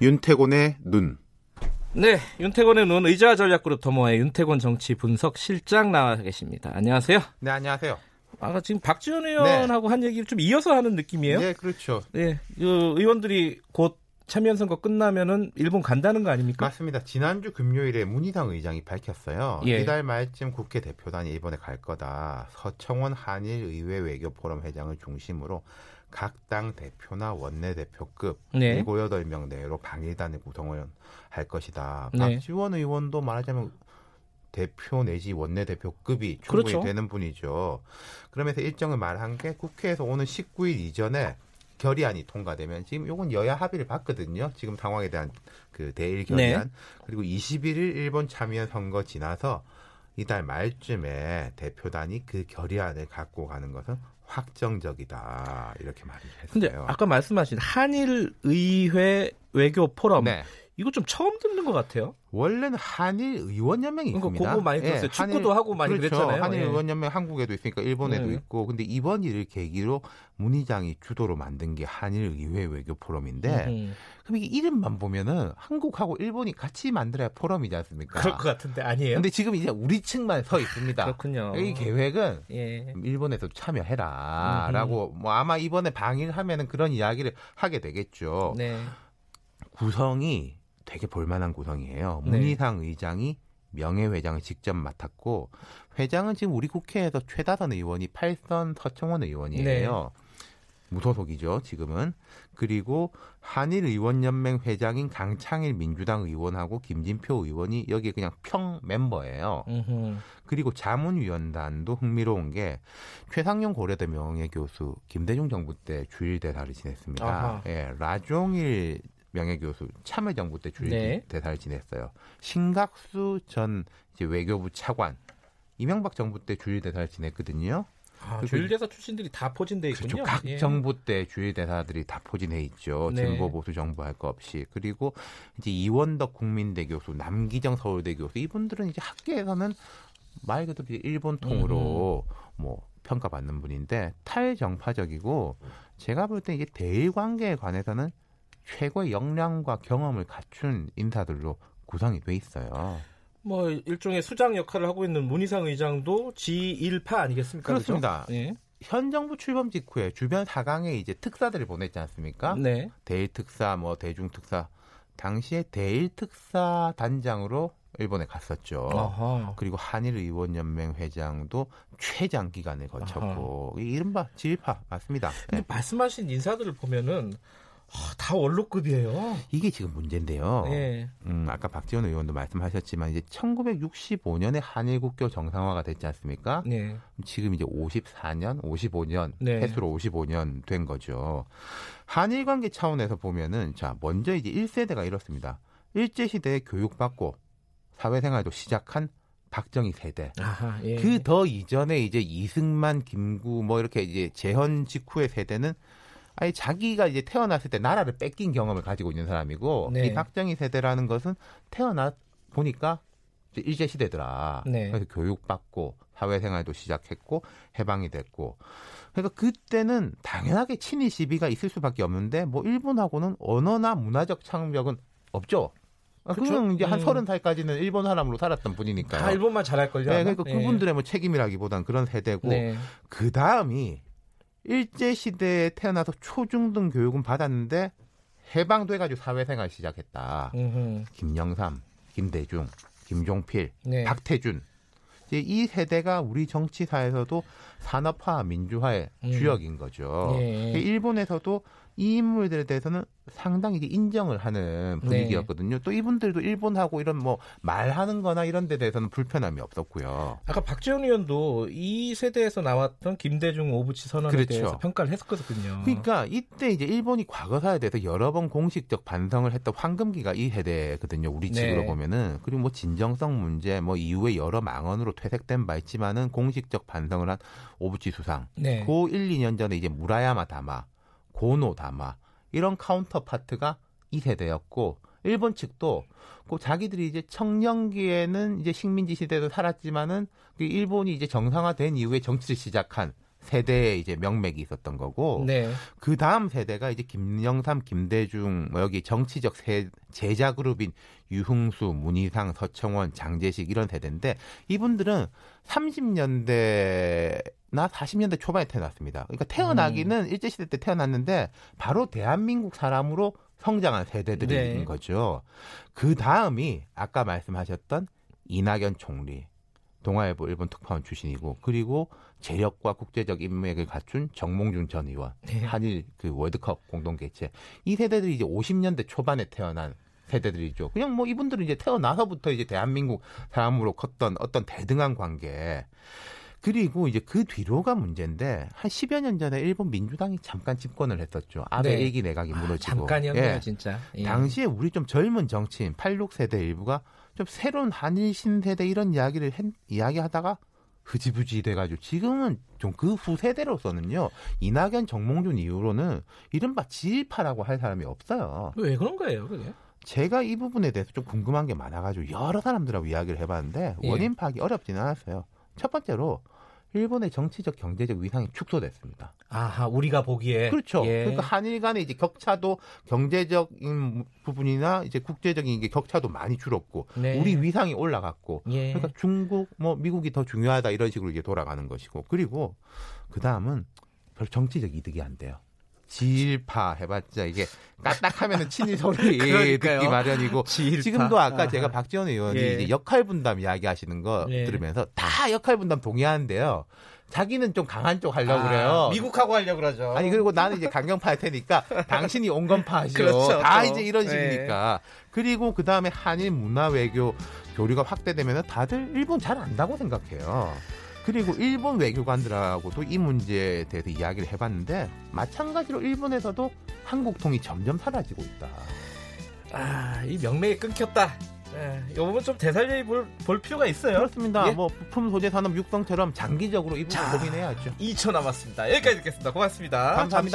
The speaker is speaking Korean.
윤태곤의 눈. 네, 윤태곤의 눈 의자 전략그룹 더모아의 윤태곤 정치 분석 실장 나와 계십니다. 안녕하세요. 네, 안녕하세요. 아, 지금 박지원 의원하고 네. 한 얘기를 좀 이어서 하는 느낌이에요? 네, 그렇죠. 네, 그 의원들이 곧 참여연 선거 끝나면은 일본 간다는 거 아닙니까? 맞습니다. 지난주 금요일에 문희상 의장이 밝혔어요. 예. 이달 말쯤 국회 대표단이 일본에 갈 거다. 서청원 한일 의회 외교 포럼 회장을 중심으로 각 당 대표나 원내대표급 네. 7, 8명 내로 방일단을 구성을 할 것이다. 네. 박지원 의원도 말하자면 대표 내지 원내대표급이 충분히 그렇죠. 되는 분이죠. 그러면서 일정을 말한 게 국회에서 오는 19일 이전에 결의안이 통과되면 지금 요건 여야 합의를 봤거든요. 지금 상황에 대한 그 대일 결의안 네. 그리고 21일 일본 참여연 선거 지나서 이달 말쯤에 대표단이 그 결의안을 갖고 가는 것은 확정적이다 이렇게 말을 했어요. 근데 아까 말씀하신 한일 의회 외교 포럼 네. 이거 좀 처음 듣는 것 같아요. 원래는 한일 의원 연맹이 그러니까 있습니다. 그거 많이 들었어요. 예, 축구도 하고 많이 그렇죠. 그랬잖아요. 한일 예. 의원 연맹 한국에도 있으니까 일본에도 네. 있고. 근데 이번 일을 계기로 문희장이 주도로 만든 게 한일 의회 외교 포럼인데 음. 그럼 이게 이름만 보면은 한국하고 일본이 같이 만들어야 포럼이지 않습니까? 그럴 것 같은데 아니에요. 근데 지금 이제 우리 측만 서 있습니다. 그렇군요. 이 계획은 예. 일본에서 참여해라라고 뭐 아마 이번에 방일하면은 그런 이야기를 하게 되겠죠. 네. 구성이 되게 볼만한 구성이에요. 네. 문희상 의장이 명예회장을 직접 맡았고 회장은 지금 우리 국회에서 최다선 의원이 8선 서청원 의원이에요. 네. 무소속이죠, 지금은. 그리고 한일 의원연맹 회장인 강창일 민주당 의원하고 김진표 의원이 여기에 그냥 평 멤버예요. 으흠. 그리고 자문위원단도 흥미로운 게 최상용 고려대 명예 교수 김대중 정부 때 주일 대사를 지냈습니다. 아하. 예, 라종일 명예교수 참여정부 때 주일 네. 대사를 지냈어요. 신각수 전 이제 외교부 차관 이명박 정부 때 주일 대사를 지냈거든요. 아, 주일 대사 출신들이 다 포진돼 있군요. 그렇죠. 각 예. 정부 때 주일 대사들이 다 포진해 있죠. 네. 진보 보수 정부 할 거 없이. 그리고 이제 이원덕 국민대 교수, 남기정 서울대 교수 이분들은 이제 학계에서는 말 그대로 일본 통으로 음. 뭐 평가받는 분인데 탈정파적이고 제가 볼 때 이게 대일 관계에 관해서는 최고의 역량과 경험을 갖춘 인사들로 구성이 돼 있어요. 뭐 일종의 수장 역할을 하고 있는 문희상 의장도 G1파 아니겠습니까? 그렇습니다. 그렇죠? 예. 현 정부 출범 직후에 주변 사강에 이제 특사들을 보냈지 않습니까? 네. 대일 특사, 뭐 대중 특사. 당시에 대일 특사 단장으로 일본에 갔었죠. 아하. 그리고 한일 의원 연맹 회장도 최장 기간을 거쳤고 아하. 이른바 지일파 맞습니다. 네. 말씀하신 인사들을 보면은 아, 다 원로급이에요. 이게 지금 문제인데요. 네. 음, 아까 박지원 의원도 말씀하셨지만 이제 1965년에 한일 국교 정상화가 됐지 않습니까? 네. 지금 이제 54년, 55년 네. 해수로 55년 된 거죠. 한일 관계 차원에서 보면은 자 먼저 이제 1세대가 이렇습니다. 일제 시대에 교육받고 사회생활도 시작한 박정희 세대. 예. 그더 이전에 이제 이승만, 김구 뭐 이렇게 이제 재헌 직후의 세대는 아니 자기가 이제 태어났을 때 나라를 뺏긴 경험을 가지고 있는 사람이고 네. 이 박정희 세대라는 것은 태어나 보니까 일제 시대더라. 네. 그래서 교육받고 사회생활도 시작했고 해방이 됐고 그러니까 그때는 당연하게 친일 시비가 있을 수밖에 없는데 뭐 일본하고는 언어나 문화적 창력은 없죠. 아, 그건 이제 한 음. 서른 살까지는 일본 사람으로 살았던 분이니까요. 다 일본만 잘할 걸요. 네, 그러니까 네. 그분들의 뭐 책임이라기보다는 그런 세대고 네. 그 다음이 일제 시대에 태어나서 초중등 교육은 받았는데 해방돼가지고 사회생활 시작했다. 음흠. 김영삼, 김대중, 김종필, 네. 박태준 이제 이 세대가 우리 정치사에서도 산업화 민주화의 음. 주역인 거죠. 네. 일본에서도 이 인물들에 대해서는 상당히 인정을 하는 분위기였거든요. 네. 또 이분들도 일본하고 이런 뭐 말하는 거나 이런 데 대해서는 불편함이 없었고요. 아까 박지원 의원도 이 세대에서 나왔던 김대중 오부치 선언에 그렇죠. 대해서 평가를 했었거든요. 그러니까 이때 이제 일본이 과거사에 대해서 여러 번 공식적 반성을 했던 황금기가 이 세대거든요. 우리 측으로 네. 보면은. 그리고 뭐 진정성 문제 뭐 이후에 여러 망언으로 퇴색된 바 있지만은 공식적 반성을 한 오부치 수상. 네. 그 1, 2년 전에 이제 무라야마 다마 고노다마 이런 counterpart가 이 세대였고 일본 측도 그 자기들이 이제 청년기에는 이제 식민지 시대도 살았지만은 그 일본이 이제 정상화된 이후에 정치를 시작한 세대의 이제 명맥이 있었던 거고 네. 그 다음 세대가 이제 김영삼, 김대중 뭐 여기 정치적 세, 제자 그룹인 유흥수, 문희상, 서청원, 장재식 이런 세대인데 이분들은 30년대 나 40년대 초반에 태어났습니다. 그러니까 태어나기는 음. 일제 시대 때 태어났는데 바로 대한민국 사람으로 성장한 세대들인 네. 거죠. 그 다음이 아까 말씀하셨던 이낙연 총리, 동아일보 일본 특파원 출신이고 그리고 재력과 국제적 인맥을 갖춘 정몽준 전 의원, 네. 한일 그 월드컵 공동 개최 이 세대들이 이제 50년대 초반에 태어난 세대들이죠. 그냥 뭐 이분들은 이제 태어나서부터 이제 대한민국 사람으로 컸던 어떤 대등한 관계. 그리고 이제 그 뒤로가 문제인데 한 10여 년 전에 일본 민주당이 잠깐 집권을 했었죠. 아베 네. 일기 내각이 아, 무너지고. 아, 잠깐이었네요, 예. 진짜. 예. 당시에 우리 좀 젊은 정치인 86세대 일부가 좀 새로운 한일 신세대 이런 이야기를 했, 이야기하다가 흐지부지 돼가지고 지금은 좀 그 후 세대로서는요 이낙연 정몽준 이후로는 이른바 지일파라고 할 사람이 없어요. 왜 그런 거예요, 그게? 제가 이 부분에 대해서 좀 궁금한 게 많아가지고 여러 사람들하고 이야기를 해봤는데 예. 원인 파악이 어렵지는 않았어요. 첫 번째로 일본의 정치적 경제적 위상이 축소됐습니다. 아하, 우리가 보기에 그렇죠. 예. 그러니까 한일 간의 이제 격차도 경제적인 부분이나 이제 국제적인 게 격차도 많이 줄었고 네. 우리 위상이 올라갔고 예. 그러니까 중국 뭐 미국이 더 중요하다 이런 식으로 이제 돌아가는 것이고 그리고 그 다음은 별 정치적 이득이 안 돼요. 지일파 해봤자 이게 까딱하면은 친일 소리 듣기 마련이고 지일파. 지금도 아까 아하. 제가 박지원 의원이 예. 이제 역할 분담 이야기하시는 거 예. 들으면서 다 역할 분담 동의하는데요. 자기는 좀 강한 쪽 하려고 아, 그래요. 미국하고 하려고 그러죠. 아니 그리고 나는 이제 강경파 할 테니까 당신이 온건파 하시죠. 그렇죠, 다 또. 이제 이런 네. 식이니까. 네. 그리고 그 다음에 한일 문화 외교 교류가 확대되면 다들 일본 잘 안다고 생각해요. 그리고 일본 외교관들하고도 이 문제에 대해서 이야기를 해봤는데 마찬가지로 일본에서도 한국통이 점점 사라지고 있다. 아, 이 명맥이 끊겼다. 예, 이 부분 좀 되살려 볼, 볼 필요가 있어요. 그렇습니다. 예? 뭐 부품 소재 산업 육성처럼 장기적으로 이 부분 고민해야죠. 2초 남았습니다. 여기까지 듣겠습니다. 고맙습니다. 감사합니다.